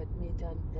200 Metern rechts.